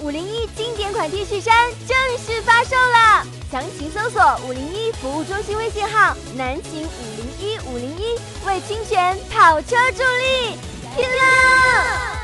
五零一经典款 T 恤衫正式发售了，详情搜索五零一服务中心微信号南秦五零一五零一，为清泉跑车助力，拼了！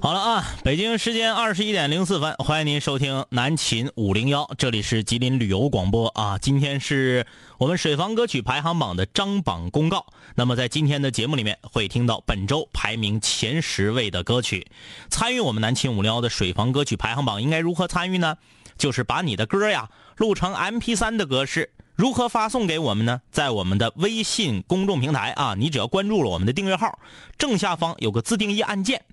好了啊，北京时间二十一点零四分，欢迎您收听南秦五零幺，这里是吉林旅游广播啊。今天是我们水房歌曲排行榜的张榜公告。那么在今天的节目里面，会听到本周排名前十位的歌曲。参与我们南秦五零幺的水房歌曲排行榜，应该如何参与呢？就是把你的歌呀录成 M P 三的格式，如何发送给我们呢？在我们的微信公众平台啊，你只要关注了我们的订阅号，正下方有个自定义按键。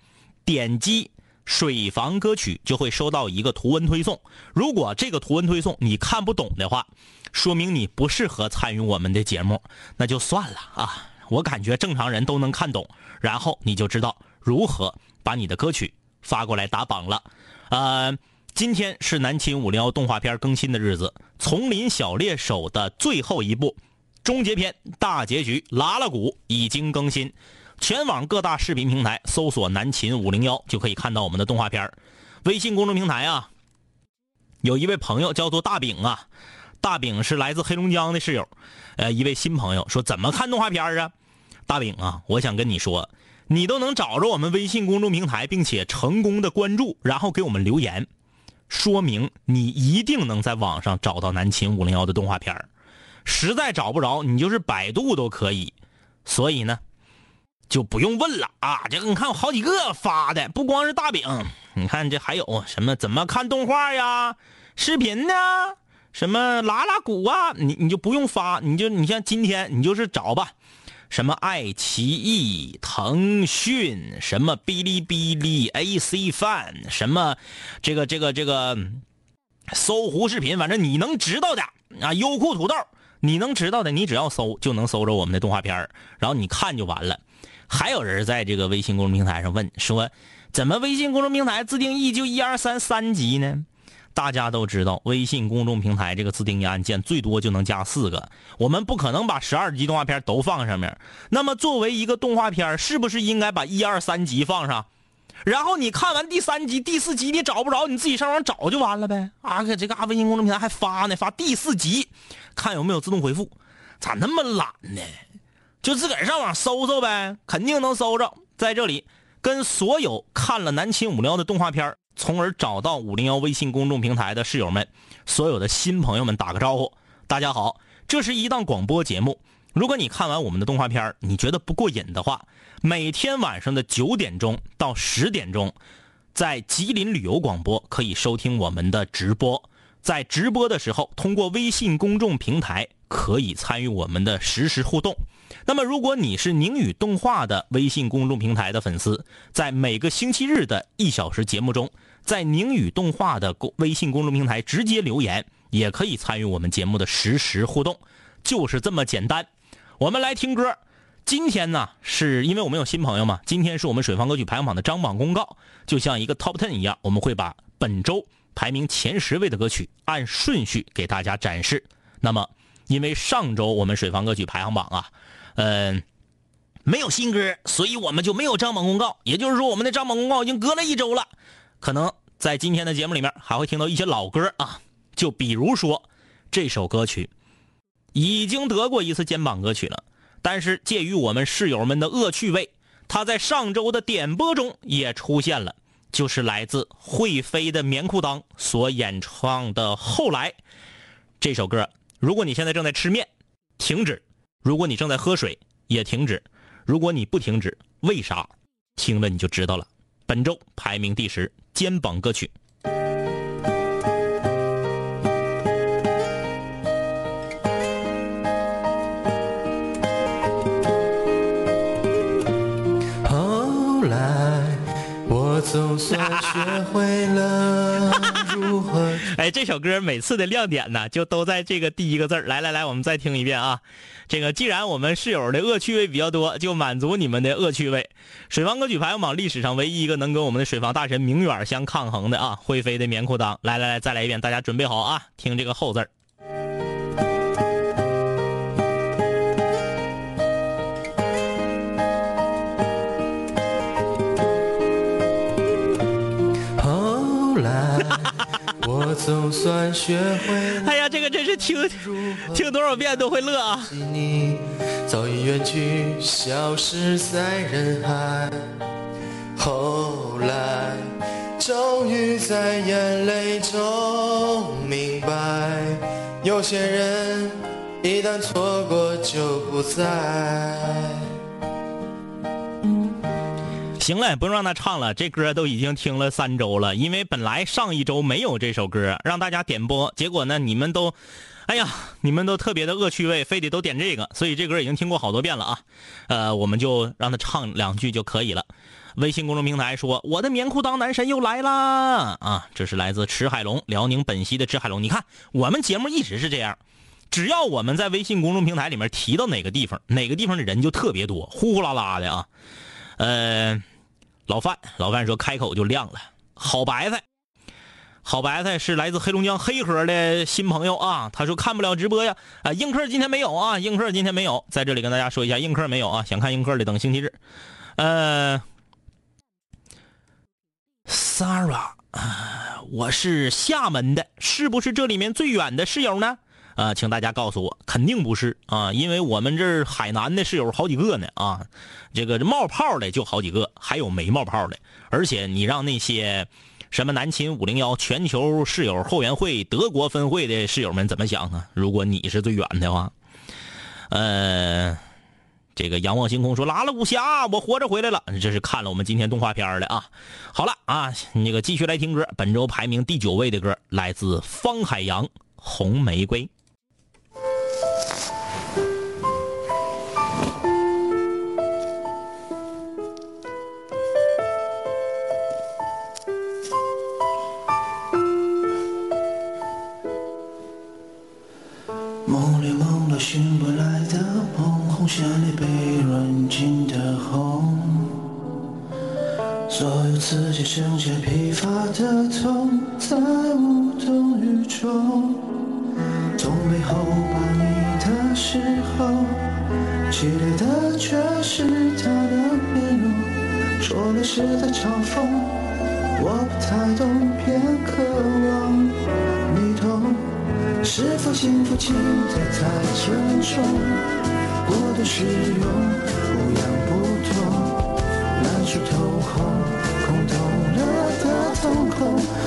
点击水房歌曲就会收到一个图文推送。如果这个图文推送你看不懂的话，说明你不适合参与我们的节目，那就算了啊。我感觉正常人都能看懂，然后你就知道如何把你的歌曲发过来打榜了。呃，今天是南秦五零幺动画片更新的日子，《丛林小猎手》的最后一部终结篇大结局拉拉鼓已经更新。全网各大视频平台搜索“南秦五零幺”就可以看到我们的动画片微信公众平台啊，有一位朋友叫做大饼啊，大饼是来自黑龙江的室友，呃，一位新朋友说怎么看动画片啊？大饼啊，我想跟你说，你都能找着我们微信公众平台，并且成功的关注，然后给我们留言，说明你一定能在网上找到南秦五零幺的动画片实在找不着，你就是百度都可以。所以呢。就不用问了啊！这个你看，我好几个发的，不光是大饼，你看这还有什么？怎么看动画呀？视频呢？什么拉拉鼓啊？你你就不用发，你就你像今天你就是找吧，什么爱奇艺、腾讯、什么哔哩哔哩、AC Fan，什么这个这个这个搜狐视频，反正你能知道的啊，优酷、土豆，你能知道的，你只要搜就能搜着我们的动画片然后你看就完了。还有人在这个微信公众平台上问说：“怎么微信公众平台自定义就一二三三级呢？”大家都知道，微信公众平台这个自定义按键最多就能加四个，我们不可能把十二集动画片都放上面。那么，作为一个动画片，是不是应该把一二三集放上？然后你看完第三集、第四集，你找不着，你自己上网找就完了呗？啊，搁这个微信公众平台还发呢，发第四集，看有没有自动回复？咋那么懒呢？就自个儿上网搜搜呗，肯定能搜着。在这里，跟所有看了南秦五零幺的动画片，从而找到五零幺微信公众平台的室友们，所有的新朋友们打个招呼。大家好，这是一档广播节目。如果你看完我们的动画片，你觉得不过瘾的话，每天晚上的九点钟到十点钟，在吉林旅游广播可以收听我们的直播。在直播的时候，通过微信公众平台可以参与我们的实时互动。那么，如果你是宁宇动画的微信公众平台的粉丝，在每个星期日的一小时节目中，在宁宇动画的公微信公众平台直接留言，也可以参与我们节目的实时互动，就是这么简单。我们来听歌，今天呢，是因为我们有新朋友嘛，今天是我们水房歌曲排行榜的张榜公告，就像一个 top ten 一样，我们会把本周排名前十位的歌曲按顺序给大家展示。那么，因为上周我们水房歌曲排行榜啊。嗯，没有新歌，所以我们就没有张榜公告。也就是说，我们的张榜公告已经隔了一周了。可能在今天的节目里面还会听到一些老歌啊，就比如说这首歌曲已经得过一次肩膀歌曲了，但是介于我们室友们的恶趣味，他在上周的点播中也出现了，就是来自会飞的棉裤裆所演唱的《后来》这首歌。如果你现在正在吃面，停止。如果你正在喝水，也停止；如果你不停止，为啥？听了你就知道了。本周排名第十，肩膀歌曲。后来，我总算学会了。哎这首歌每次的亮点呢就都在这个第一个字儿。来来来我们再听一遍啊。这个既然我们室友的恶趣味比较多就满足你们的恶趣味。水房歌曲排行榜历史上唯一一个能跟我们的水房大神明远相抗衡的啊会飞的棉裤裆。来来来再来一遍大家准备好啊听这个后字儿。后来总算学会了哎呀，这个真是听听多少遍都会乐啊！你，早已远去，消失在人海。后来，终于在眼泪中明白，有些人一旦错过就不再。行了，不用让他唱了，这歌都已经听了三周了。因为本来上一周没有这首歌，让大家点播，结果呢，你们都，哎呀，你们都特别的恶趣味，非得都点这个，所以这歌已经听过好多遍了啊。呃，我们就让他唱两句就可以了。微信公众平台说：“我的棉裤裆男神又来啦！”啊，这是来自池海龙，辽宁本溪的池海龙。你看，我们节目一直是这样，只要我们在微信公众平台里面提到哪个地方，哪个地方的人就特别多，呼呼啦啦的啊。呃。老范，老范说开口就亮了。好白菜，好白菜是来自黑龙江黑河的新朋友啊。他说看不了直播呀，啊，映客今天没有啊，映客今天没有，在这里跟大家说一下，映客没有啊。想看映客的等星期日。呃，Sarah，我是厦门的，是不是这里面最远的室友呢？啊，请大家告诉我，肯定不是啊，因为我们这儿海南的室友好几个呢啊，这个冒泡的就好几个，还有没冒泡的，而且你让那些什么南秦五零幺全球室友后援会德国分会的室友们怎么想啊？如果你是最远的话，呃，这个仰望星空说拉了武侠，我活着回来了，这是看了我们今天动画片的啊。好了啊，那个继续来听歌，本周排名第九位的歌来自方海洋《红玫瑰》。梦，红线里被软禁的红，所有刺激剩下疲乏的痛，在无动于衷。从背后抱你的时候，期待的却是他的面容，说的是在嘲讽，我不太懂，偏渴望你懂。是否幸福轻得太沉重，过度使用，不痒不痛，难受透红，空洞了的瞳孔，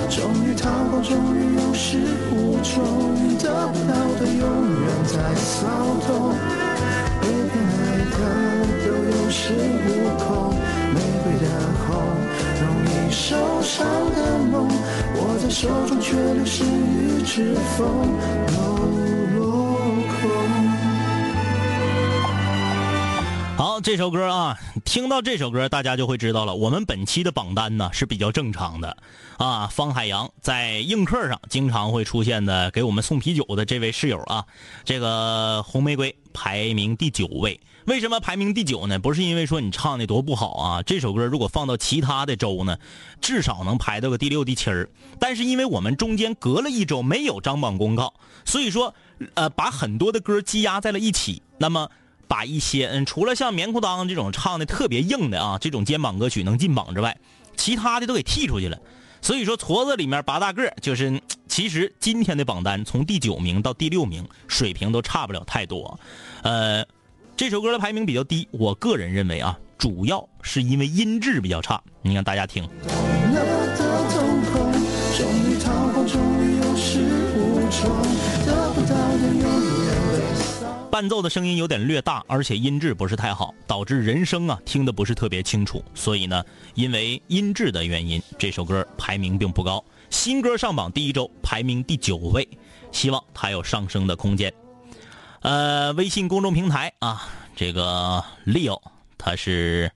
终于逃过，终于有始无终，得不到的永远在骚动，被偏爱的都有恃无恐，玫瑰的红，容易受伤的梦，握在手中却流失于指缝，这首歌啊，听到这首歌，大家就会知道了。我们本期的榜单呢是比较正常的，啊，方海洋在映客上经常会出现的，给我们送啤酒的这位室友啊，这个红玫瑰排名第九位。为什么排名第九呢？不是因为说你唱的多不好啊，这首歌如果放到其他的周呢，至少能排到个第六、第七儿。但是因为我们中间隔了一周没有张榜公告，所以说，呃，把很多的歌积压在了一起。那么。把一些嗯，除了像棉裤裆这种唱的特别硬的啊，这种肩膀歌曲能进榜之外，其他的都给剔出去了。所以说，矬子里面拔大个，就是 其实今天的榜单从第九名到第六名，水平都差不了太多。呃，这首歌的排名比较低，我个人认为啊，主要是因为音质比较差。你看大家听，伴奏的声音有点略大，而且音质不是太好，导致人声啊听得不是特别清楚。所以呢，因为音质的原因，这首歌排名并不高。新歌上榜第一周排名第九位，希望它有上升的空间。呃，微信公众平台啊，这个 Leo 他是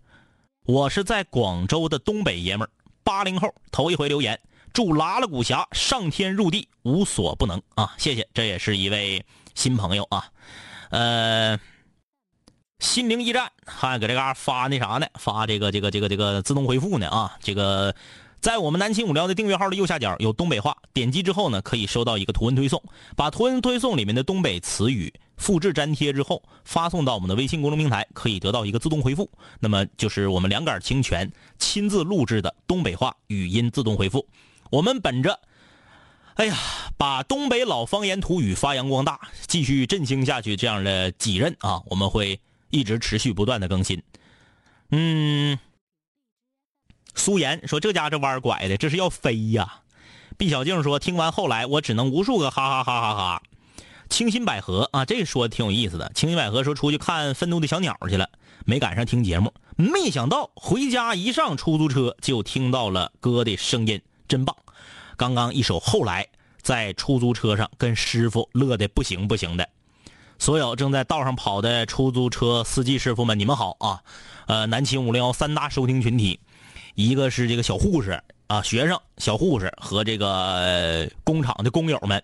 我是在广州的东北爷们儿，八零后，头一回留言，祝拉拉古侠上天入地无所不能啊！谢谢，这也是一位新朋友啊。呃，心灵驿站还搁这嘎发那啥呢？发这个这个这个这个自动回复呢啊！这个在我们南青五聊的订阅号的右下角有东北话，点击之后呢，可以收到一个图文推送，把图文推送里面的东北词语复制粘贴之后，发送到我们的微信公众平台，可以得到一个自动回复。那么就是我们两杆清泉亲自录制的东北话语音自动回复。我们本着哎呀，把东北老方言土语发扬光大，继续振兴下去，这样的几任啊，我们会一直持续不断的更新。嗯，苏岩说：“这家这弯拐的，这是要飞呀。”毕小静说：“听完后来，我只能无数个哈哈哈哈哈。”清新百合啊，这说挺有意思的。清新百合说：“出去看愤怒的小鸟去了，没赶上听节目。没想到回家一上出租车，就听到了哥的声音，真棒。”刚刚一首《后来》在出租车上跟师傅乐的不行不行的，所有正在道上跑的出租车司机师傅们，你们好啊！呃，南秦五零幺三大收听群体，一个是这个小护士啊，学生小护士和这个工厂的工友们，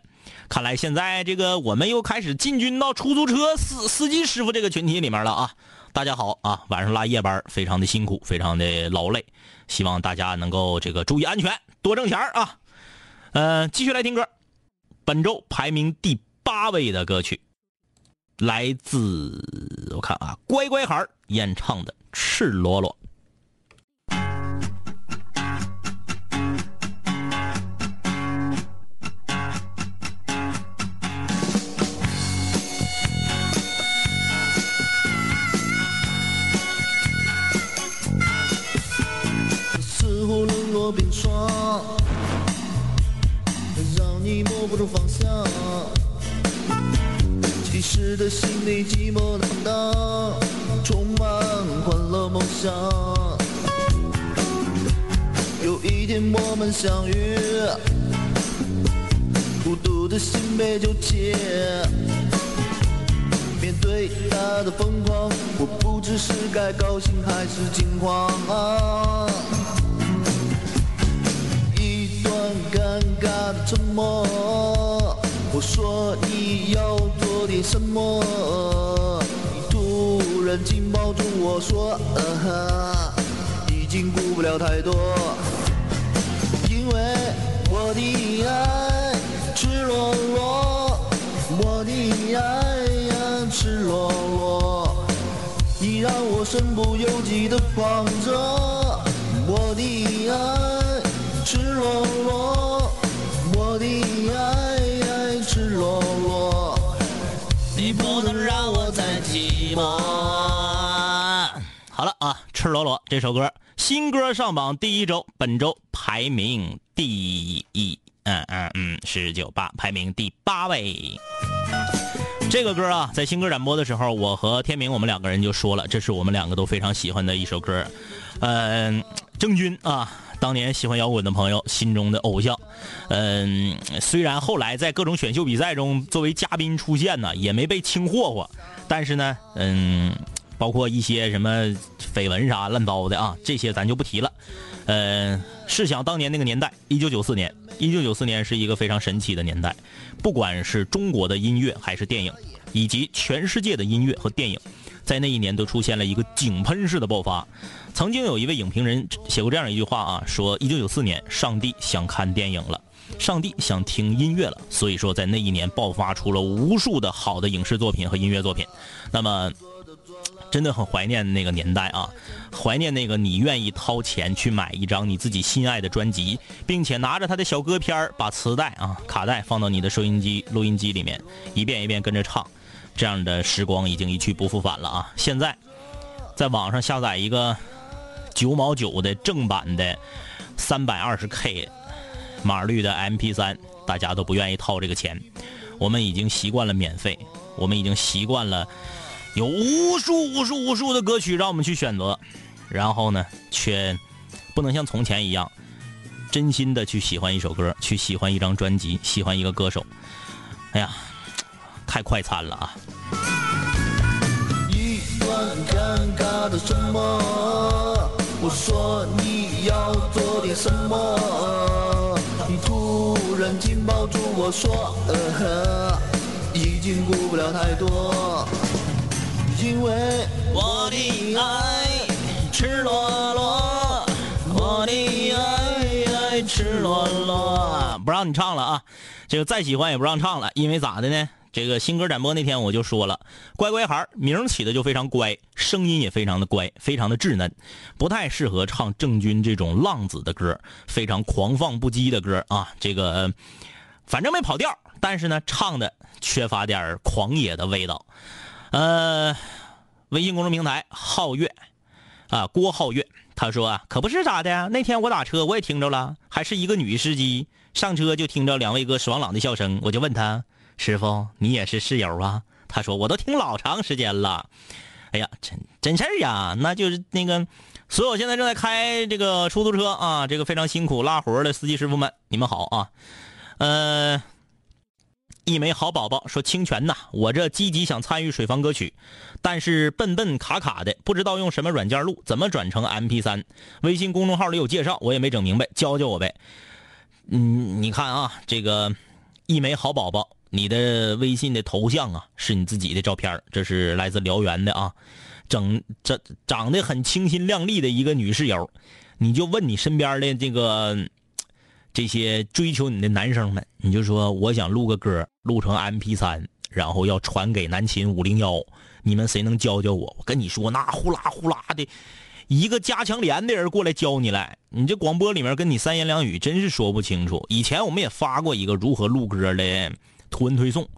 看来现在这个我们又开始进军到出租车司司机师傅这个群体里面了啊！大家好啊，晚上拉夜班非常的辛苦，非常的劳累，希望大家能够这个注意安全，多挣钱啊！呃，继续来听歌。本周排名第八位的歌曲，来自我看啊，乖乖孩演唱的《赤裸裸》。方向，其实的心里寂寞难当，充满欢乐梦想。有一天我们相遇，孤独的心被纠结。面对他的疯狂，我不知是该高兴还是惊慌。尴尬的沉默，我说你要做点什么，你突然紧抱住我说，已经顾不了太多，因为我的爱赤裸裸，我的爱呀赤裸裸，你让我身不由己的狂着，我的爱赤裸裸。好了啊，赤裸裸这首歌新歌上榜第一周，本周排名第一，嗯嗯嗯，十九八排名第八位。这个歌啊，在新歌展播的时候，我和天明我们两个人就说了，这是我们两个都非常喜欢的一首歌。嗯，郑钧啊。当年喜欢摇滚的朋友心中的偶像，嗯，虽然后来在各种选秀比赛中作为嘉宾出现呢，也没被清霍霍，但是呢，嗯，包括一些什么绯闻啥乱糟的啊，这些咱就不提了。嗯，试想当年那个年代，一九九四年，一九九四年是一个非常神奇的年代，不管是中国的音乐还是电影，以及全世界的音乐和电影。在那一年都出现了一个井喷式的爆发。曾经有一位影评人写过这样一句话啊，说一九九四年上帝想看电影了，上帝想听音乐了，所以说在那一年爆发出了无数的好的影视作品和音乐作品。那么，真的很怀念那个年代啊，怀念那个你愿意掏钱去买一张你自己心爱的专辑，并且拿着他的小歌片把磁带啊卡带放到你的收音机录音机里面，一遍一遍跟着唱。这样的时光已经一去不复返了啊！现在，在网上下载一个九毛九的正版的三百二十 K 码率的 MP3，大家都不愿意掏这个钱。我们已经习惯了免费，我们已经习惯了有无数无数无数的歌曲让我们去选择，然后呢，却不能像从前一样真心的去喜欢一首歌，去喜欢一张专辑，喜欢一个歌手。哎呀！太快餐了啊！一段尴尬的什么，我说你要做点什么？你突然紧抱住我说，呃呵已经顾不了太多，因为我的爱赤裸裸，我的爱赤裸裸。不让你唱了啊！这个再喜欢也不让唱了，因为咋的呢？这个新歌展播那天我就说了，乖乖孩名起的就非常乖，声音也非常的乖，非常的稚嫩，不太适合唱郑钧这种浪子的歌，非常狂放不羁的歌啊。这个反正没跑调，但是呢，唱的缺乏点狂野的味道。呃，微信公众平台皓月啊，郭皓月，他说啊，可不是咋的，那天我打车我也听着了，还是一个女司机，上车就听着两位哥爽朗的笑声，我就问他，师傅，你也是室友啊？他说我都听老长时间了。哎呀，真真事儿呀，那就是那个。所有现在正在开这个出租车啊，这个非常辛苦拉活的司机师傅们，你们好啊！呃，一枚好宝宝说：“清泉呐，我这积极想参与水房歌曲，但是笨笨卡卡的，不知道用什么软件录，怎么转成 MP 三？微信公众号里有介绍，我也没整明白，教教我呗。”嗯，你看啊，这个一枚好宝宝，你的微信的头像啊是你自己的照片，这是来自辽源的啊。整这长得很清新靓丽的一个女室友，你就问你身边的这个这些追求你的男生们，你就说我想录个歌，录成 M P 三，然后要传给南秦五零幺，你们谁能教教我？我跟你说，那呼啦呼啦的一个加强连的人过来教你来，你这广播里面跟你三言两语真是说不清楚。以前我们也发过一个如何录歌的图文推送，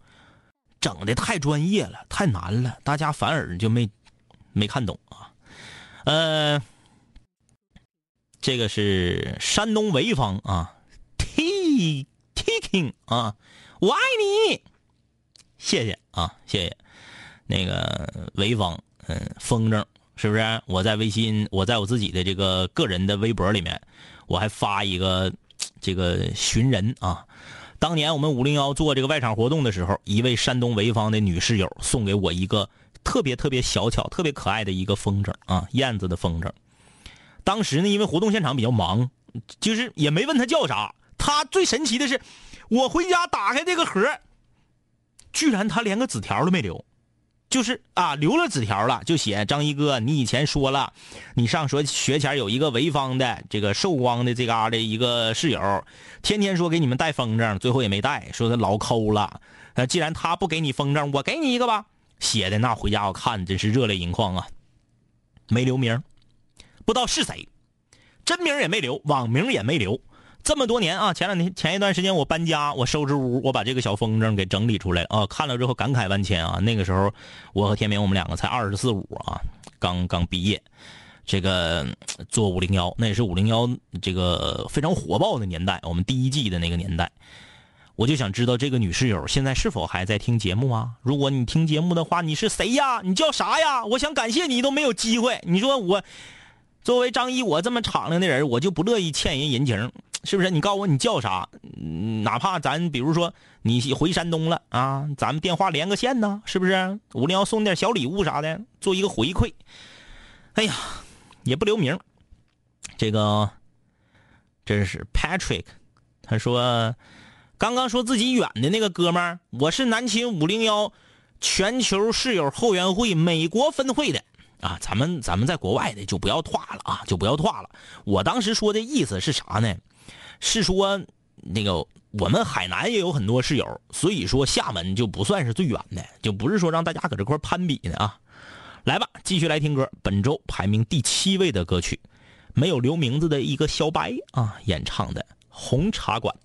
整的太专业了，太难了，大家反而就没。没看懂啊，呃，这个是山东潍坊啊，T T King 啊，我爱你，谢谢啊，谢谢，那个潍坊，嗯，风筝是不是？我在微信，我在我自己的这个个人的微博里面，我还发一个这个寻人啊，当年我们五零幺做这个外场活动的时候，一位山东潍坊的女室友送给我一个。特别特别小巧、特别可爱的一个风筝啊，燕子的风筝。当时呢，因为活动现场比较忙，就是也没问他叫啥。他最神奇的是，我回家打开这个盒，居然他连个纸条都没留，就是啊，留了纸条了，就写张一哥，你以前说了，你上学学前有一个潍坊的这个寿光的这嘎的一个室友，天天说给你们带风筝，最后也没带，说他老抠了。那既然他不给你风筝，我给你一个吧。写的那回家我看真是热泪盈眶啊！没留名，不知道是谁，真名也没留，网名也没留。这么多年啊，前两天前一段时间我搬家，我收拾屋，我把这个小风筝给整理出来啊！看了之后感慨万千啊！那个时候我和天明我们两个才二十四五啊，刚刚毕业，这个做五零幺，那也是五零幺这个非常火爆的年代，我们第一季的那个年代。我就想知道这个女室友现在是否还在听节目啊？如果你听节目的话，你是谁呀？你叫啥呀？我想感谢你都没有机会。你说我作为张一，我这么敞亮的人，我就不乐意欠人人情，是不是？你告诉我你叫啥？哪怕咱比如说你回山东了啊，咱们电话连个线呢，是不是？五零幺送点小礼物啥的，做一个回馈。哎呀，也不留名。这个真是 Patrick，他说。刚刚说自己远的那个哥们儿，我是南秦五零幺全球室友后援会美国分会的啊，咱们咱们在国外的就不要拓了啊，就不要拓了。我当时说的意思是啥呢？是说那个我们海南也有很多室友，所以说厦门就不算是最远的，就不是说让大家搁这块攀比呢啊。来吧，继续来听歌。本周排名第七位的歌曲，没有留名字的一个小白啊演唱的《红茶馆》。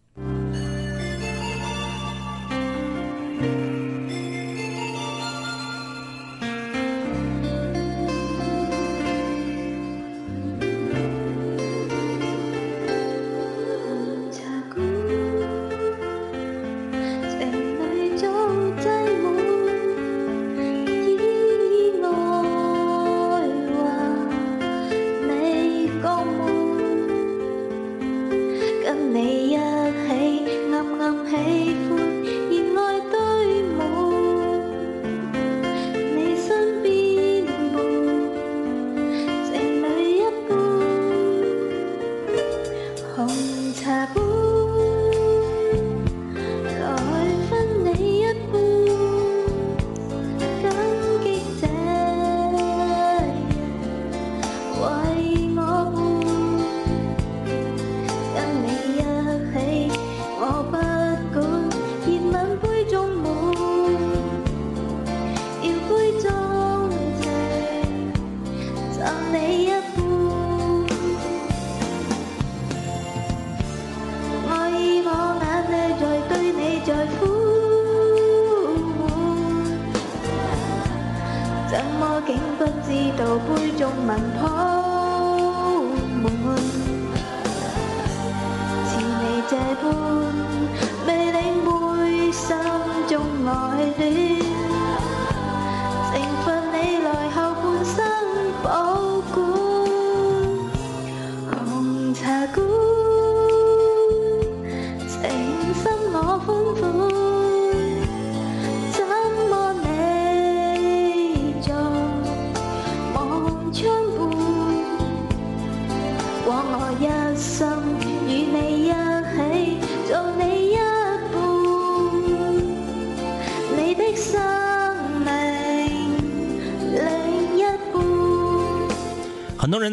中爱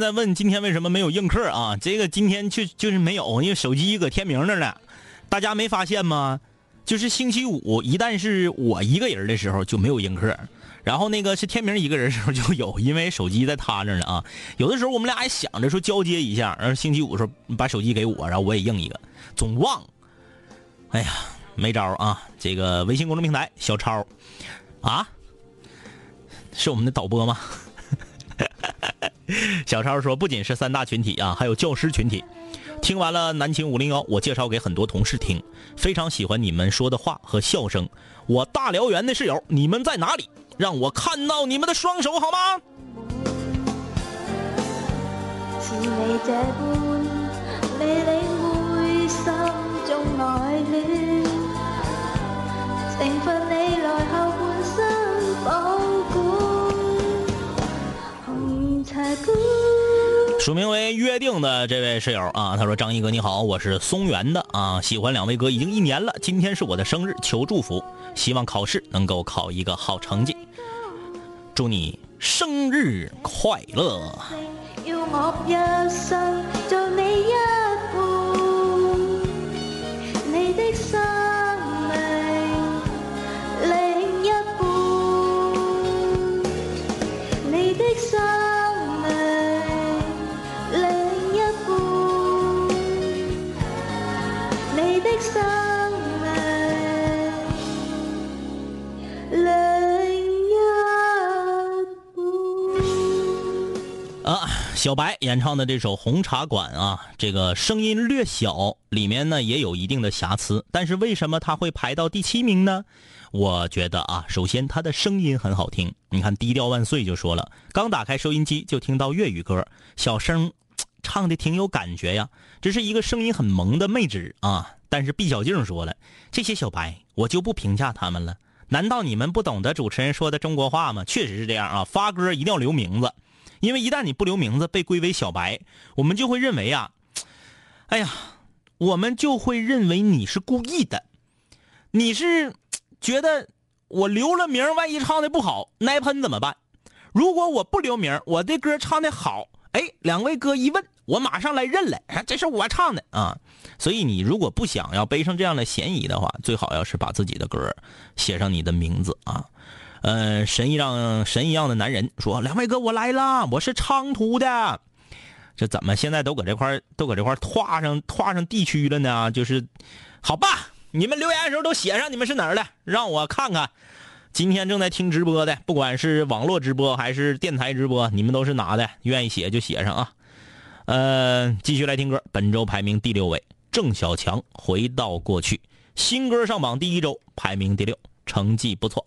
在问今天为什么没有映客啊？这个今天就就是没有，因为手机搁天明那呢。大家没发现吗？就是星期五，一旦是我一个人的时候就没有映客，然后那个是天明一个人的时候就有，因为手机在他那呢啊。有的时候我们俩还想着说交接一下，然后星期五的时候把手机给我，然后我也应一个，总忘。哎呀，没招啊！这个微信公众平台小超啊，是我们的导播吗？小超说，不仅是三大群体啊，还有教师群体。听完了南青五零幺，我介绍给很多同事听，非常喜欢你们说的话和笑声。我大辽源的室友，你们在哪里？让我看到你们的双手好吗？似你這般未領會心中愛戀，懲罰你來後半生保管。署名为约定的这位室友啊，他说：“张一哥你好，我是松原的啊，喜欢两位哥已经一年了，今天是我的生日，求祝福，希望考试能够考一个好成绩，祝你生日快乐。”小白演唱的这首《红茶馆》啊，这个声音略小，里面呢也有一定的瑕疵，但是为什么它会排到第七名呢？我觉得啊，首先他的声音很好听，你看低调万岁就说了，刚打开收音机就听到粤语歌，小声唱的挺有感觉呀。这是一个声音很萌的妹纸啊，但是毕小静说了，这些小白我就不评价他们了。难道你们不懂得主持人说的中国话吗？确实是这样啊，发歌一定要留名字。因为一旦你不留名字，被归为小白，我们就会认为啊，哎呀，我们就会认为你是故意的，你是 觉得我留了名，万一唱的不好，挨喷怎么办？如果我不留名，我的歌唱的好，哎，两位哥一问，我马上来认了，这是我唱的啊。所以你如果不想要背上这样的嫌疑的话，最好要是把自己的歌写上你的名字啊。呃，神一样神一样的男人说：“两位哥，我来了，我是昌图的。这怎么现在都搁这块都搁这块儿画上画上地区了呢？就是，好吧，你们留言的时候都写上你们是哪儿的，让我看看。今天正在听直播的，不管是网络直播还是电台直播，你们都是哪的？愿意写就写上啊。呃，继续来听歌，本周排名第六位，郑小强《回到过去》，新歌上榜第一周，排名第六，成绩不错。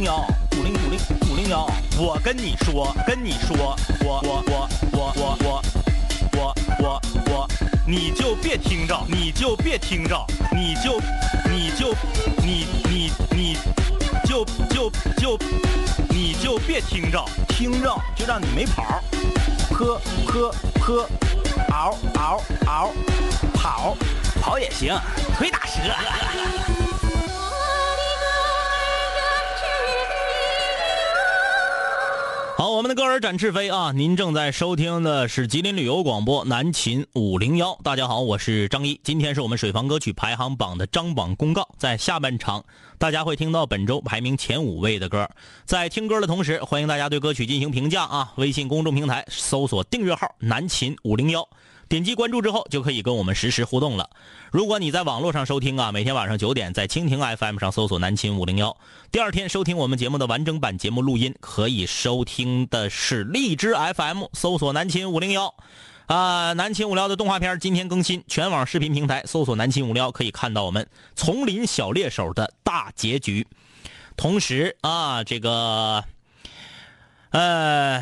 零幺五零五零五零幺，我跟你说，跟你说，我我我我我我我我我，你就别听着，你就别听着，你就你就你你你就就就你就别听着，听着就让你没跑儿，喝喝喝，嗷嗷嗷，跑跑也行，腿打折。好，我们的歌儿展翅飞啊！您正在收听的是吉林旅游广播南秦五零幺。大家好，我是张一。今天是我们水房歌曲排行榜的张榜公告，在下半场大家会听到本周排名前五位的歌。在听歌的同时，欢迎大家对歌曲进行评价啊！微信公众平台搜索订阅号南秦五零幺。点击关注之后，就可以跟我们实时互动了。如果你在网络上收听啊，每天晚上九点在蜻蜓 FM 上搜索南秦五零幺。第二天收听我们节目的完整版节目录音，可以收听的是荔枝 FM，搜索南秦五零幺。啊，南秦五零幺的动画片今天更新，全网视频平台搜索南秦五零幺可以看到我们《丛林小猎手》的大结局。同时啊，这个，呃。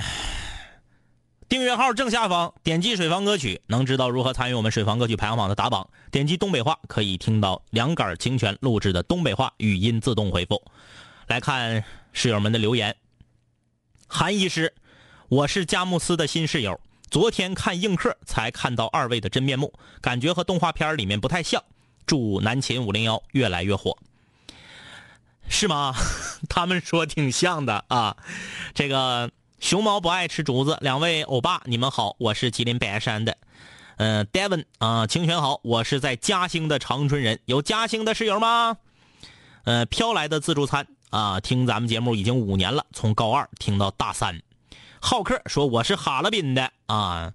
订阅号正下方点击水房歌曲，能知道如何参与我们水房歌曲排行榜的打榜。点击东北话可以听到两杆清泉录制的东北话语音自动回复。来看室友们的留言。韩医师，我是佳木斯的新室友，昨天看映客才看到二位的真面目，感觉和动画片里面不太像。祝南秦五零幺越来越火。是吗？他们说挺像的啊，这个。熊猫不爱吃竹子，两位欧巴，你们好，我是吉林白山的，嗯，Devon 啊，清泉好，我是在嘉兴的长春人，有嘉兴的室友吗？呃，飘来的自助餐啊，听咱们节目已经五年了，从高二听到大三。浩克说我是哈尔滨的啊，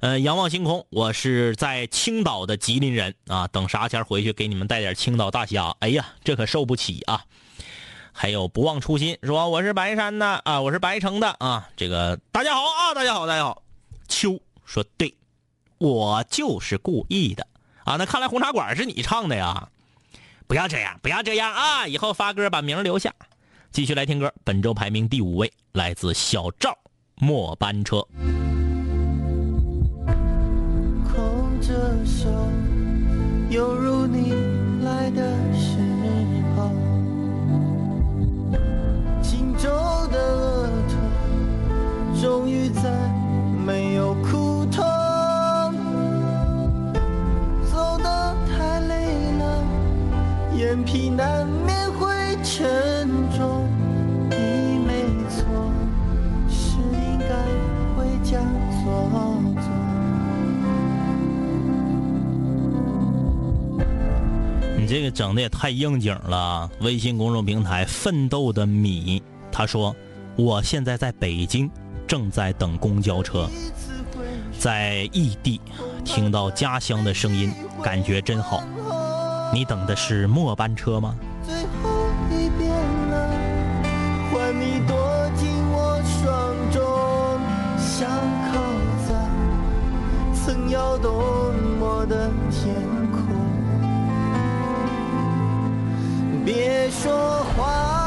呃，仰望星空，我是在青岛的吉林人啊，等啥前回去给你们带点青岛大虾，哎呀，这可受不起啊。还有不忘初心，说我是白山的啊，我是白城的啊。这个大家好啊，大家好，大家好。秋说对，我就是故意的啊。那看来红茶馆是你唱的呀？不要这样，不要这样啊！以后发歌把名留下。继续来听歌，本周排名第五位来自小赵，末班车。空着手，犹如你来的轻皱的额头，终于再没有苦痛。走得太累了，眼皮难免会沉重。这个整的也太应景了。微信公众平台“奋斗的米”他说：“我现在在北京，正在等公交车，在异地听到家乡的声音，感觉真好。你等的是末班车吗？最后一遍了，换你躲进我双中，想靠在曾摇动我的天别说话，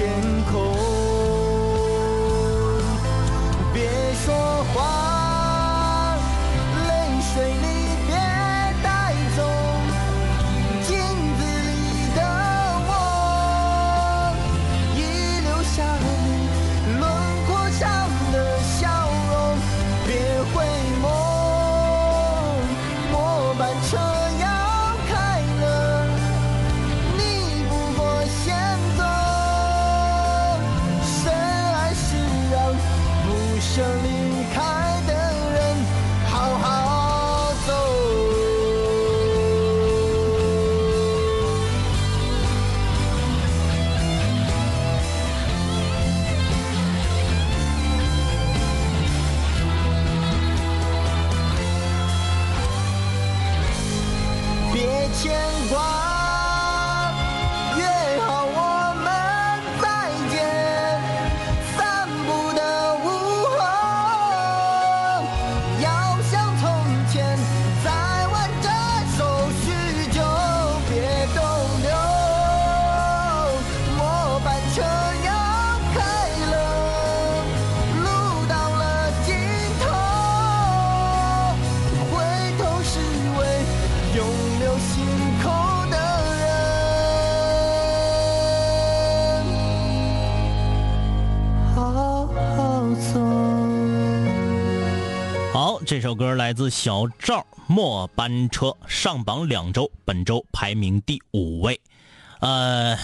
天空。这首歌来自小赵《末班车》，上榜两周，本周排名第五位。呃，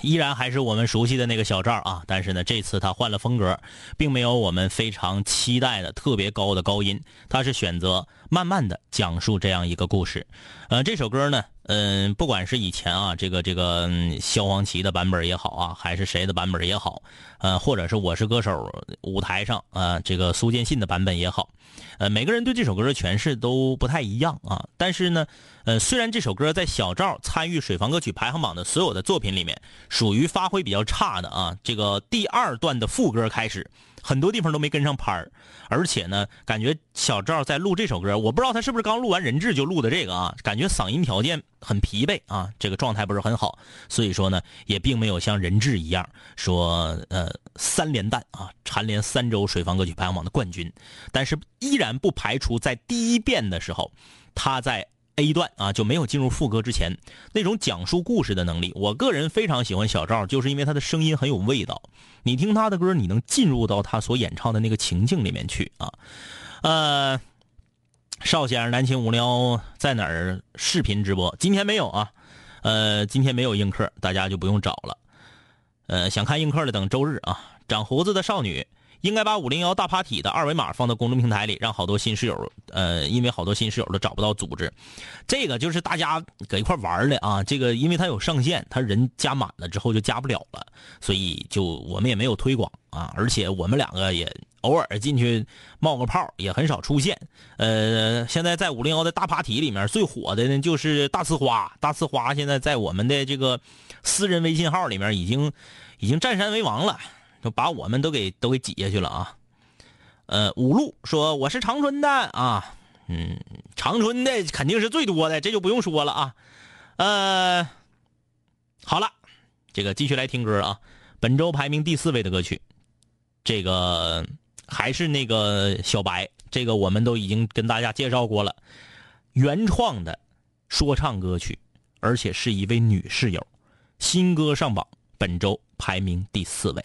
依然还是我们熟悉的那个小赵啊，但是呢，这次他换了风格，并没有我们非常期待的特别高的高音，他是选择慢慢的讲述这样一个故事。呃，这首歌呢，嗯、不管是以前啊，这个这个萧煌奇的版本也好啊，还是谁的版本也好，呃，或者是我是歌手舞台上啊、这个苏建信的版本也好，呃，每个人对这首歌的诠释都不太一样啊。但是呢，呃，虽然这首歌在小赵参与水房歌曲排行榜的所有的作品里面，属于发挥比较差的啊，这个第二段的副歌开始，很多地方都没跟上拍儿，而且呢，感觉小赵在录这首歌，我不知道他是不是刚录完人质就录的这个啊，感觉嗓音条件很疲惫啊，这个状态不是很好，所以说呢，也并没有像人质一样说呃三连弹啊，蝉联三周水房歌曲排行榜的冠军，但是依然不排除在第一遍的时候，他在 A 段啊就没有进入副歌之前那种讲述故事的能力。我个人非常喜欢小赵，就是因为他的声音很有味道。你听他的歌，你能进入到他所演唱的那个情境里面去啊。呃，邵先生，南秦五聊在哪儿视频直播？今天没有啊，呃，今天没有映客，大家就不用找了。呃，想看映客的等周日啊。长胡子的少女应该把五零幺大 party 的二维码放到公众平台里，让好多新室友，呃，因为好多新室友都找不到组织。这个就是大家搁一块玩的啊。这个因为它有上限，他人加满了之后就加不了了，所以就我们也没有推广啊。而且我们两个也偶尔进去冒个泡，也很少出现。呃，现在在五零幺的大 party 里面最火的呢就是大呲花，大呲花现在在我们的这个私人微信号里面已经已经占山为王了。就把我们都给都给挤下去了啊！呃，五路说我是长春的啊，嗯，长春的肯定是最多的，这就不用说了啊。呃，好了，这个继续来听歌啊。本周排名第四位的歌曲，这个还是那个小白，这个我们都已经跟大家介绍过了，原创的说唱歌曲，而且是一位女室友，新歌上榜，本周排名第四位。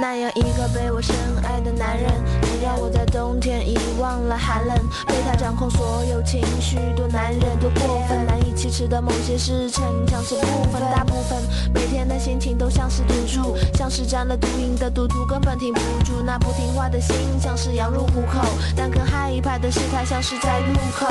那样一个被我深爱的男人，你让我在冬天遗忘了寒冷，被他掌控所有情绪，多难忍多过分，其实的某些事逞强是部分，大部分每天的心情都像是赌注，像是沾了毒瘾的赌徒根本停不住，那不听话的心像是羊入虎口，但更害怕的是他像是在路口，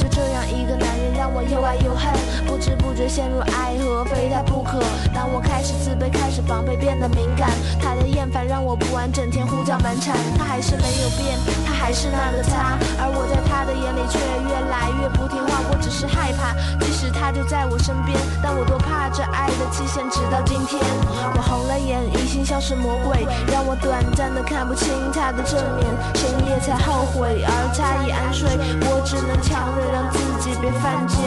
就这样一个男人让我又爱又恨，不知不觉陷入爱河，非他不可。当我开始自卑，开始防备，变得敏感。他的厌烦让我不安，整天胡搅蛮缠。他还是没有变，他还是那个他，而我在他的眼里却越来越不听话。我只是害怕，其实他就在我身边，但我多怕这爱的期限。直到今天，我红了眼，一心像是魔鬼，让我短暂的看不清他的正面，深夜才后悔，而他已安睡，我只能强忍让自己别犯贱。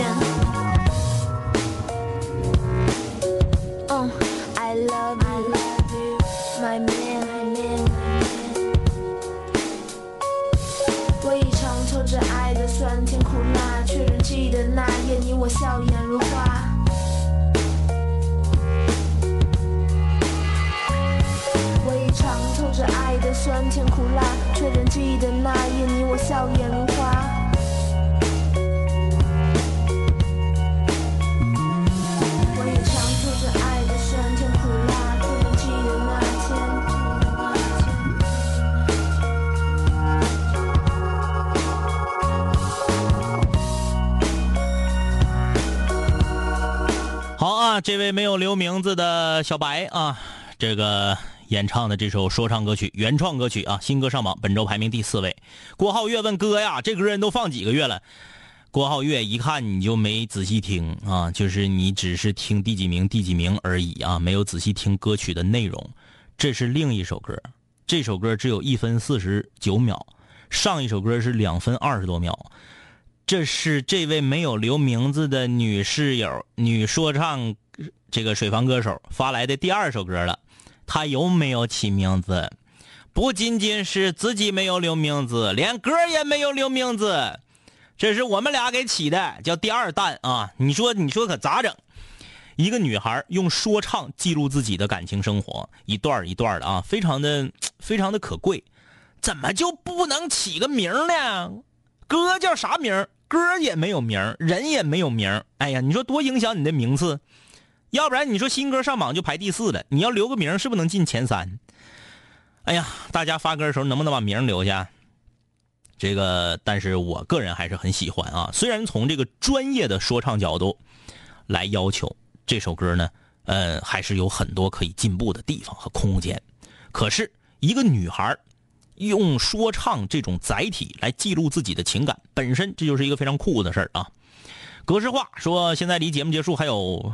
嗯，I love you, 我笑颜如花。我已尝透着爱的酸甜苦辣，却仍记得那夜你我笑颜这位没有留名字的小白啊，这个演唱的这首说唱歌曲，原创歌曲啊，新歌上榜，本周排名第四位。郭浩月问哥呀，这歌人都放几个月了？郭浩月一看你就没仔细听啊，就是你只是听第几名第几名而已啊，没有仔细听歌曲的内容。这是另一首歌，这首歌只有一分四十九秒，上一首歌是两分二十多秒。这是这位没有留名字的女室友、女说唱这个水房歌手发来的第二首歌了。他有没有起名字？不仅仅是自己没有留名字，连歌也没有留名字。这是我们俩给起的，叫第二弹啊！你说，你说可咋整？一个女孩用说唱记录自己的感情生活，一段一段的啊，非常的非常的可贵。怎么就不能起个名呢？歌叫啥名？歌也没有名，人也没有名。哎呀，你说多影响你的名次？要不然你说新歌上榜就排第四了，你要留个名是不是能进前三？哎呀，大家发歌的时候能不能把名留下？这个，但是我个人还是很喜欢啊。虽然从这个专业的说唱角度来要求这首歌呢，呃，还是有很多可以进步的地方和空间。可是，一个女孩用说唱这种载体来记录自己的情感，本身这就是一个非常酷的事儿啊。格式化说，现在离节目结束还有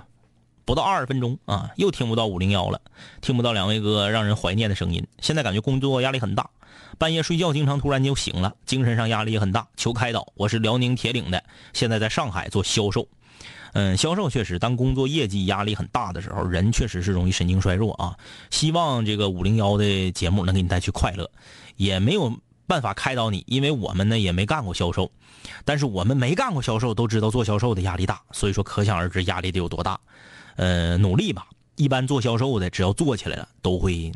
不到二十分钟啊，又听不到五零幺了，听不到两位哥让人怀念的声音。现在感觉工作压力很大，半夜睡觉经常突然就醒了，精神上压力也很大，求开导。我是辽宁铁岭的，现在在上海做销售。嗯，销售确实，当工作业绩压力很大的时候，人确实是容易神经衰弱啊。希望这个五零幺的节目能给你带去快乐，也没有办法开导你，因为我们呢也没干过销售，但是我们没干过销售都知道做销售的压力大，所以说可想而知压力得有多大。呃，努力吧，一般做销售的只要做起来了，都会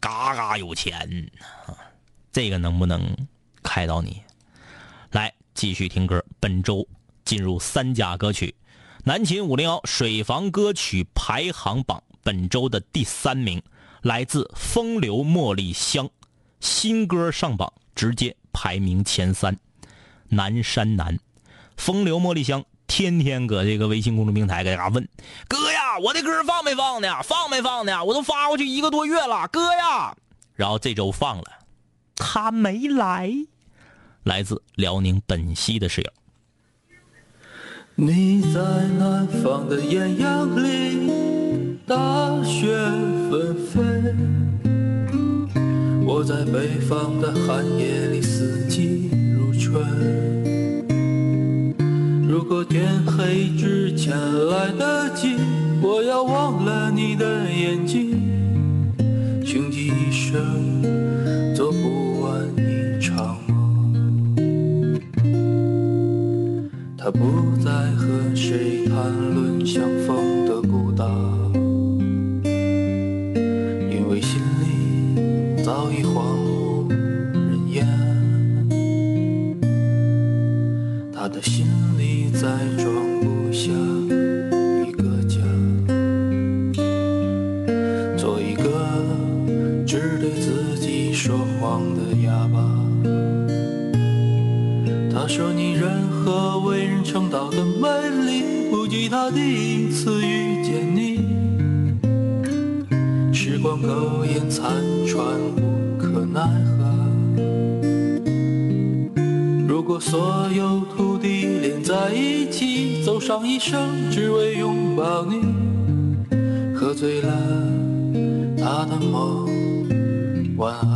嘎嘎有钱啊。这个能不能开导你？来，继续听歌，本周进入三甲歌曲。南秦五零幺水房歌曲排行榜本周的第三名，来自风流茉莉香，新歌上榜直接排名前三。南山南，风流茉莉香天天搁这个微信公众平台给大家问，哥呀，我的歌放没放呢？放没放呢？我都发过去一个多月了，哥呀。然后这周放了，他没来。来自辽宁本溪的室友。你在南方的艳阳里，大雪纷飞；我在北方的寒夜里，四季如春。如果天黑之前来得及，我要忘了你的眼睛，穷极一生做不完一场梦。他不再和谁谈论相逢的孤岛，他第一次遇见你。时光苟延残喘无可奈何。如果所有土地连在一起走上一生只为拥抱你。喝醉了他的梦晚安。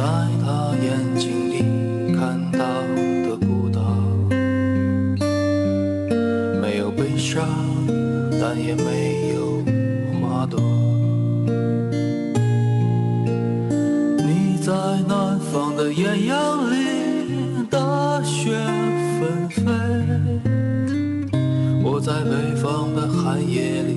在他眼睛里看到的孤岛，没有悲伤，但也没有花朵。你在南方的艳阳里，大雪纷飞；我在北方的寒夜里，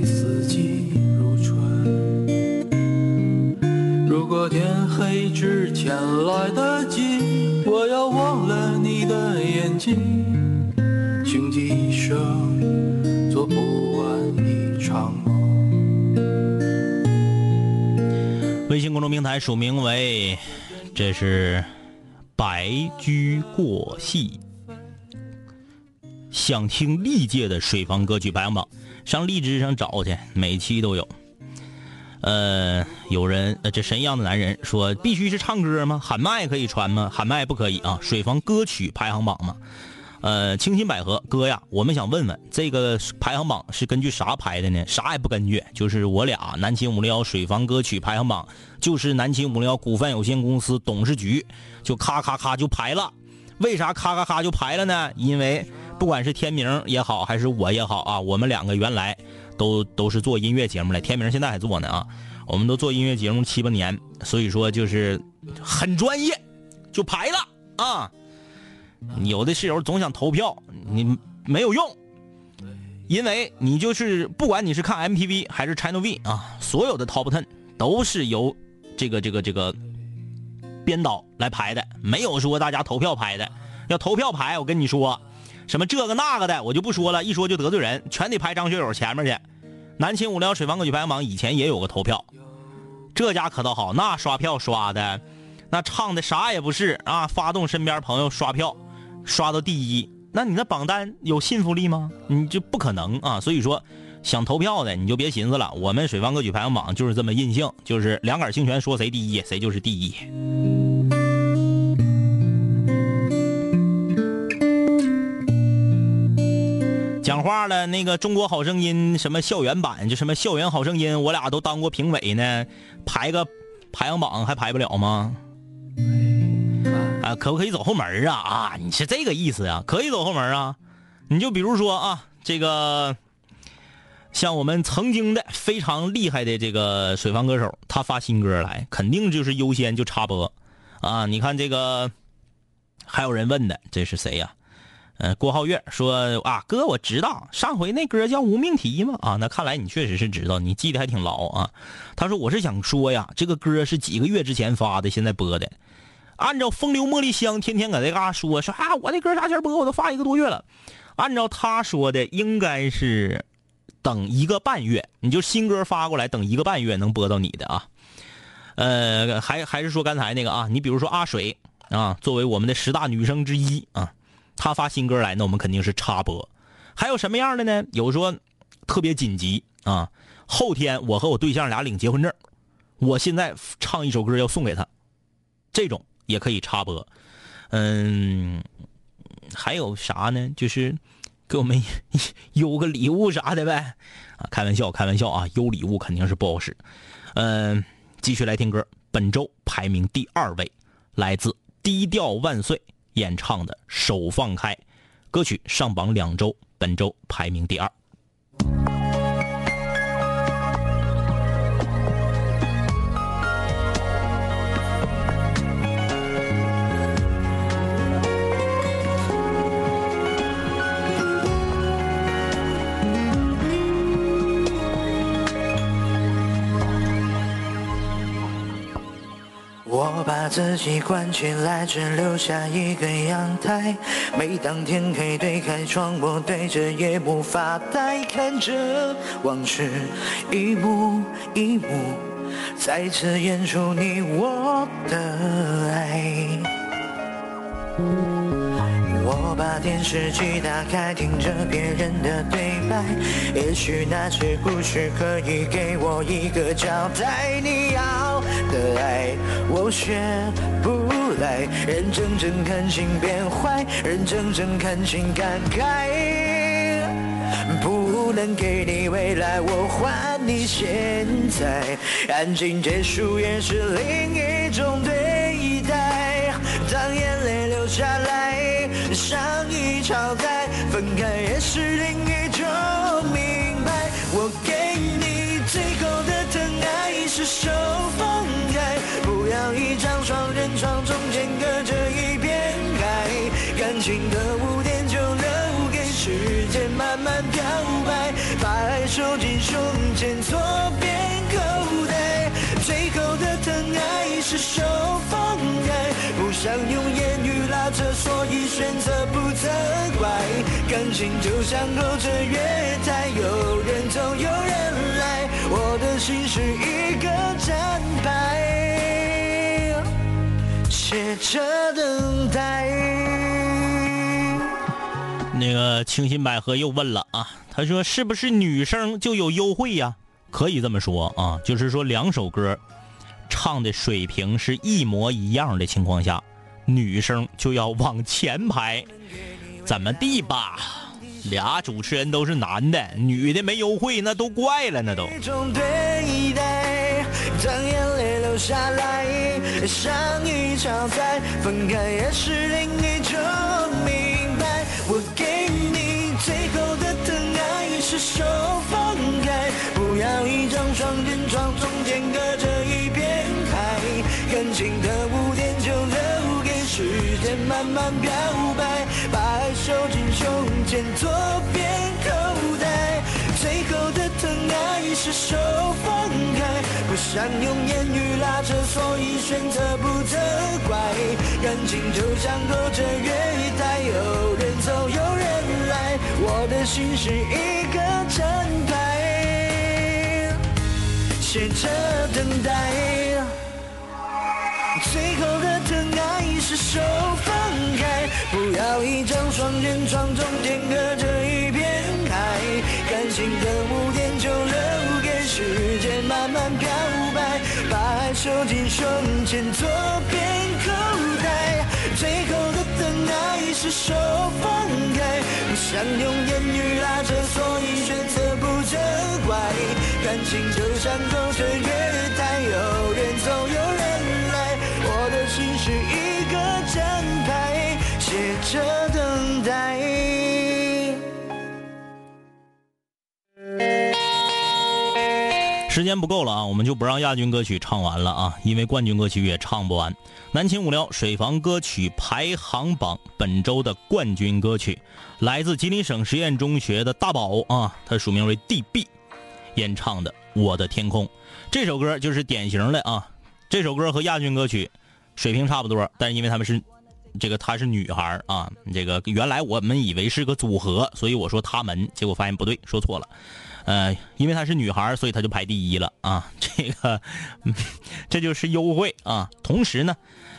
平台署名为“这是白驹过隙”，想听历届的水房歌曲排行榜，上荔枝上找去，每期都有。呃，有人呃，这神一样的男人说，必须是唱歌吗？喊麦可以传吗？喊麦不可以啊。水房歌曲排行榜嘛，呃，清新百合哥呀，我们想问问这个排行榜是根据啥排的呢？啥也不根据，就是我俩南秦五零幺水房歌曲排行榜，就是南秦五零幺股份有限公司董事局就咔咔咔就排了。为啥咔咔咔就排了呢？因为不管是天明也好，还是我也好啊，我们两个原来都都是做音乐节目的，天明现在还做呢啊，我们都做音乐节目七八年，所以说就是很专业，就排了啊。有的室友总想投票，你没有用，因为你就是不管你是看 MTV 还是 Channel V 啊，所有的 Top Ten 都是由这个这个这个编导来排的，没有说大家投票排的。要投票排，我跟你说，什么这个那个的，我就不说了，一说就得罪人，全得排张学友前面去。南秦五聊水房歌曲排行榜以前也有个投票，这家可倒好，那刷票刷的，那唱的啥也不是啊，发动身边朋友刷票，刷到第一，那你那榜单有信服力吗？你就不可能啊！所以说，想投票的你就别寻思了，我们水方歌曲排行榜就是这么任性，就是两杆清泉说谁第一，谁就是第一。讲话了，那个《中国好声音》什么校园版，就什么校园好声音，我俩都当过评委呢，排个排行榜还排不了吗？啊，可不可以走后门啊？啊，你是这个意思啊？可以走后门啊？你就比如说啊，这个像我们曾经的非常厉害的这个水房歌手，他发新歌来，肯定就是优先就插播啊。你看这个，还有人问的，这是谁呀、呃，郭浩月说啊，哥，我知道上回那歌叫《无命题》嘛，啊，那看来你确实是知道，你记得还挺牢啊。他说我是想说呀，这个歌是几个月之前发的，现在播的。按照风流茉莉香天天搁这嘎说说啊，我这歌啥前播，我都发一个多月了。按照他说的，应该是等一个半月，你就新歌发过来，等一个半月能播到你的啊。呃，还还是说刚才那个啊，你比如说阿水啊，作为我们的十大女生之一啊。他发新歌来，那我们肯定是插播。还有什么样的呢？有说特别紧急啊，后天我和我对象俩领结婚证，我现在唱一首歌要送给他，这种也可以插播。嗯，还有啥呢？就是给我们 邮个礼物啥的呗。啊，开玩笑，开玩笑啊，邮礼物肯定是不好使。嗯，继续来听歌，本周排名第二位，来自低调万岁。演唱的《手放开》歌曲上榜两周，本周排名第二。我把自己关起来，只留下一个阳台。每当天黑，推开窗，我对着夜幕发呆，看着往事一幕一幕，再次演出你我的爱。把电视机打开，听着别人的对白，也许那些故事可以给我一个交代。你要的爱，我学不来，认真真看情变坏，认真真看情感慨。不能给你未来，我还你现在，安静结束也是另一种对待。当眼泪流下来，像一场灾，分开也是另一情就像勾着月台，有人走有人来，我的心是一个站牌，写着等待。那个清新百合又问了啊，他说是不是女生就有优惠呀？可以这么说啊，就是说两首歌唱的水平是一模一样的情况下，女生就要往前排，怎么地吧？俩主持人都是男的，女的没优惠那都怪了，那都。一种对待，当眼泪流下来，像一场灾，分开也是另一种明白。我给你最后的疼爱，是手放开，不要一张双人床，中间隔着一片海。感情的污点就留给时间慢慢漂白，把爱收进胸前左边口袋。最后的疼爱是手放开，不想用言语拉扯，所以选择不责怪。感情就像勾着月台，有人走有人来，我的心是一个站牌，写着等待。最后的疼爱是手放开，不要一张双人床，中间隔着一片海。感情的污点就留给时间慢慢漂白，把爱收进胸前左边口袋。最后的疼爱是手放开，不想用言语拉扯，所以选择不责怪。感情就像勾着时间不够了啊，我们就不让亚军歌曲唱完了啊，因为冠军歌曲也唱不完。南秦五聊水房歌曲排行榜本周的冠军歌曲，来自吉林省实验中学的大宝啊，他署名为 DB，演唱的《我的天空》这首歌就是典型的啊，这首歌和亚军歌曲水平差不多，但是因为他们是这个她是女孩啊，这个原来我们以为是个组合，所以我说他们，结果发现不对，说错了。呃，因为她是女孩，所以她就排第一了啊。这个，这就是优惠啊。同时呢，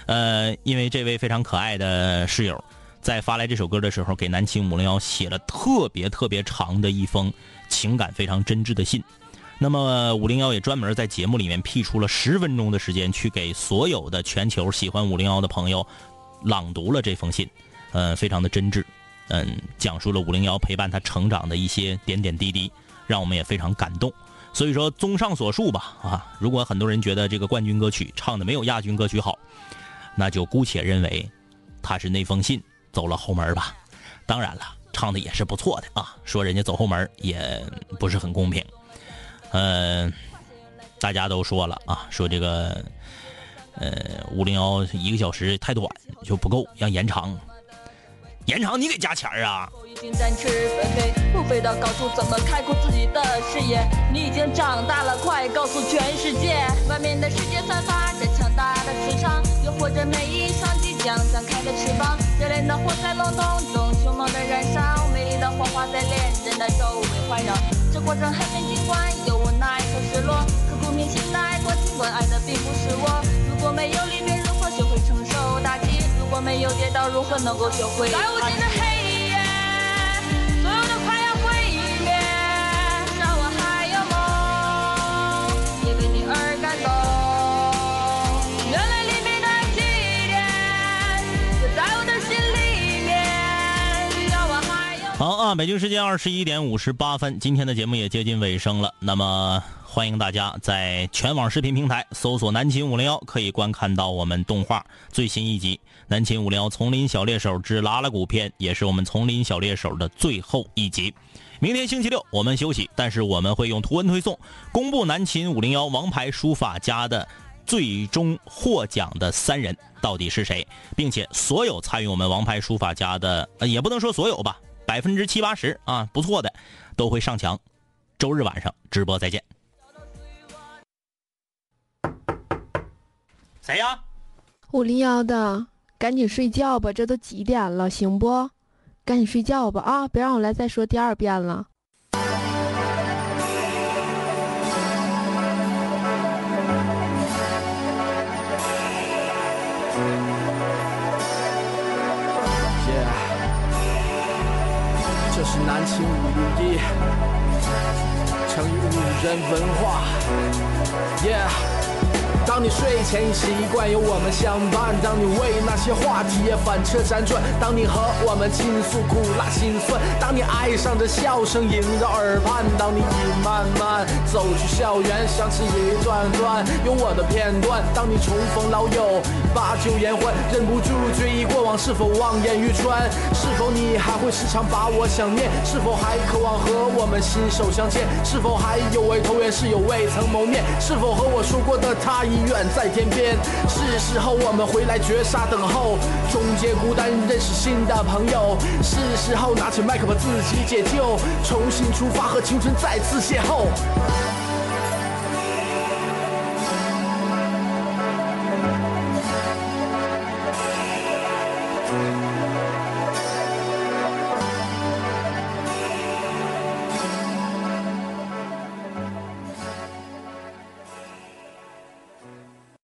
呃，因为这位非常可爱的室友在发来这首歌的时候，给南青五零幺写了特别特别长的一封情感非常真挚的信。那么五零幺也专门在节目里面辟出了十分钟的时间，去给所有的全球喜欢五零幺的朋友朗读了这封信，呃，非常的真挚，嗯，讲述了五零幺陪伴他成长的一些点点滴滴。让我们也非常感动。所以说，综上所述吧，啊，如果很多人觉得这个冠军歌曲唱的没有亚军歌曲好，那就姑且认为他是那封信走了后门吧。当然了，唱的也是不错的啊，说人家走后门也不是很公平。嗯、大家都说了啊，说这个呃五零幺一个小时太短就不够，要延长。延长你得加钱儿啊！已经展翅飞飞，不飞到高处，怎么开阔自己的视野？你已经长大了，快告诉全世界，外面的世界散发着强大的磁场，诱惑着每一双即将展开的翅膀。热烈的火在笼统中凶猛的燃烧，美丽的火花在恋人的周围环绕。这过程很美，尽管有无奈和失落，刻骨铭心的爱过，尽管爱的并不是我。如果没有击？如果没有跌倒，如何能够学会？在无尽的黑夜，所有的快要毁灭，让我还有梦，也为你而感动。原来黎明的起点，就在我的心里面，让我还有。好啊，北京时间二十一点五十八分，今天的节目也接近尾声了。那么，欢迎大家在全网视频平台搜索“南秦五零幺”，可以观看到我们动画最新一集《南秦五零幺丛林小猎手之拉拉古篇》，也是我们丛林小猎手的最后一集。明天星期六我们休息，但是我们会用图文推送公布南秦五零幺王牌书法家的最终获奖的三人到底是谁，并且所有参与我们王牌书法家的，呃，也不能说所有吧，百分之七八十啊，不错的，都会上墙。周日晚上直播再见。谁呀？五零幺的，赶紧睡觉吧，这都几点了，行不？赶紧睡觉吧啊！别让我来再说第二遍了。这是南秦五零一，成语五人文化。Yeah，当你睡前已习惯有我们相伴，当你为那些话题也反侧辗转，当你和我们倾诉苦辣心酸，当你爱上这笑声萦绕耳畔，当你已慢慢走去校园，想起一段段有我的片段，当你重逢老友，把酒言欢，忍不住追忆过往，是否望眼欲穿？是否你还会时常把我想念？是否还渴望和我们心手相牵？是否还有位投缘室友未曾谋面？是否和我说过的他已远在天边？是时候我们回来绝杀等候，终结孤单，认识新的朋友。是时候拿起麦克把自己解救，重新出发和青春再次邂逅。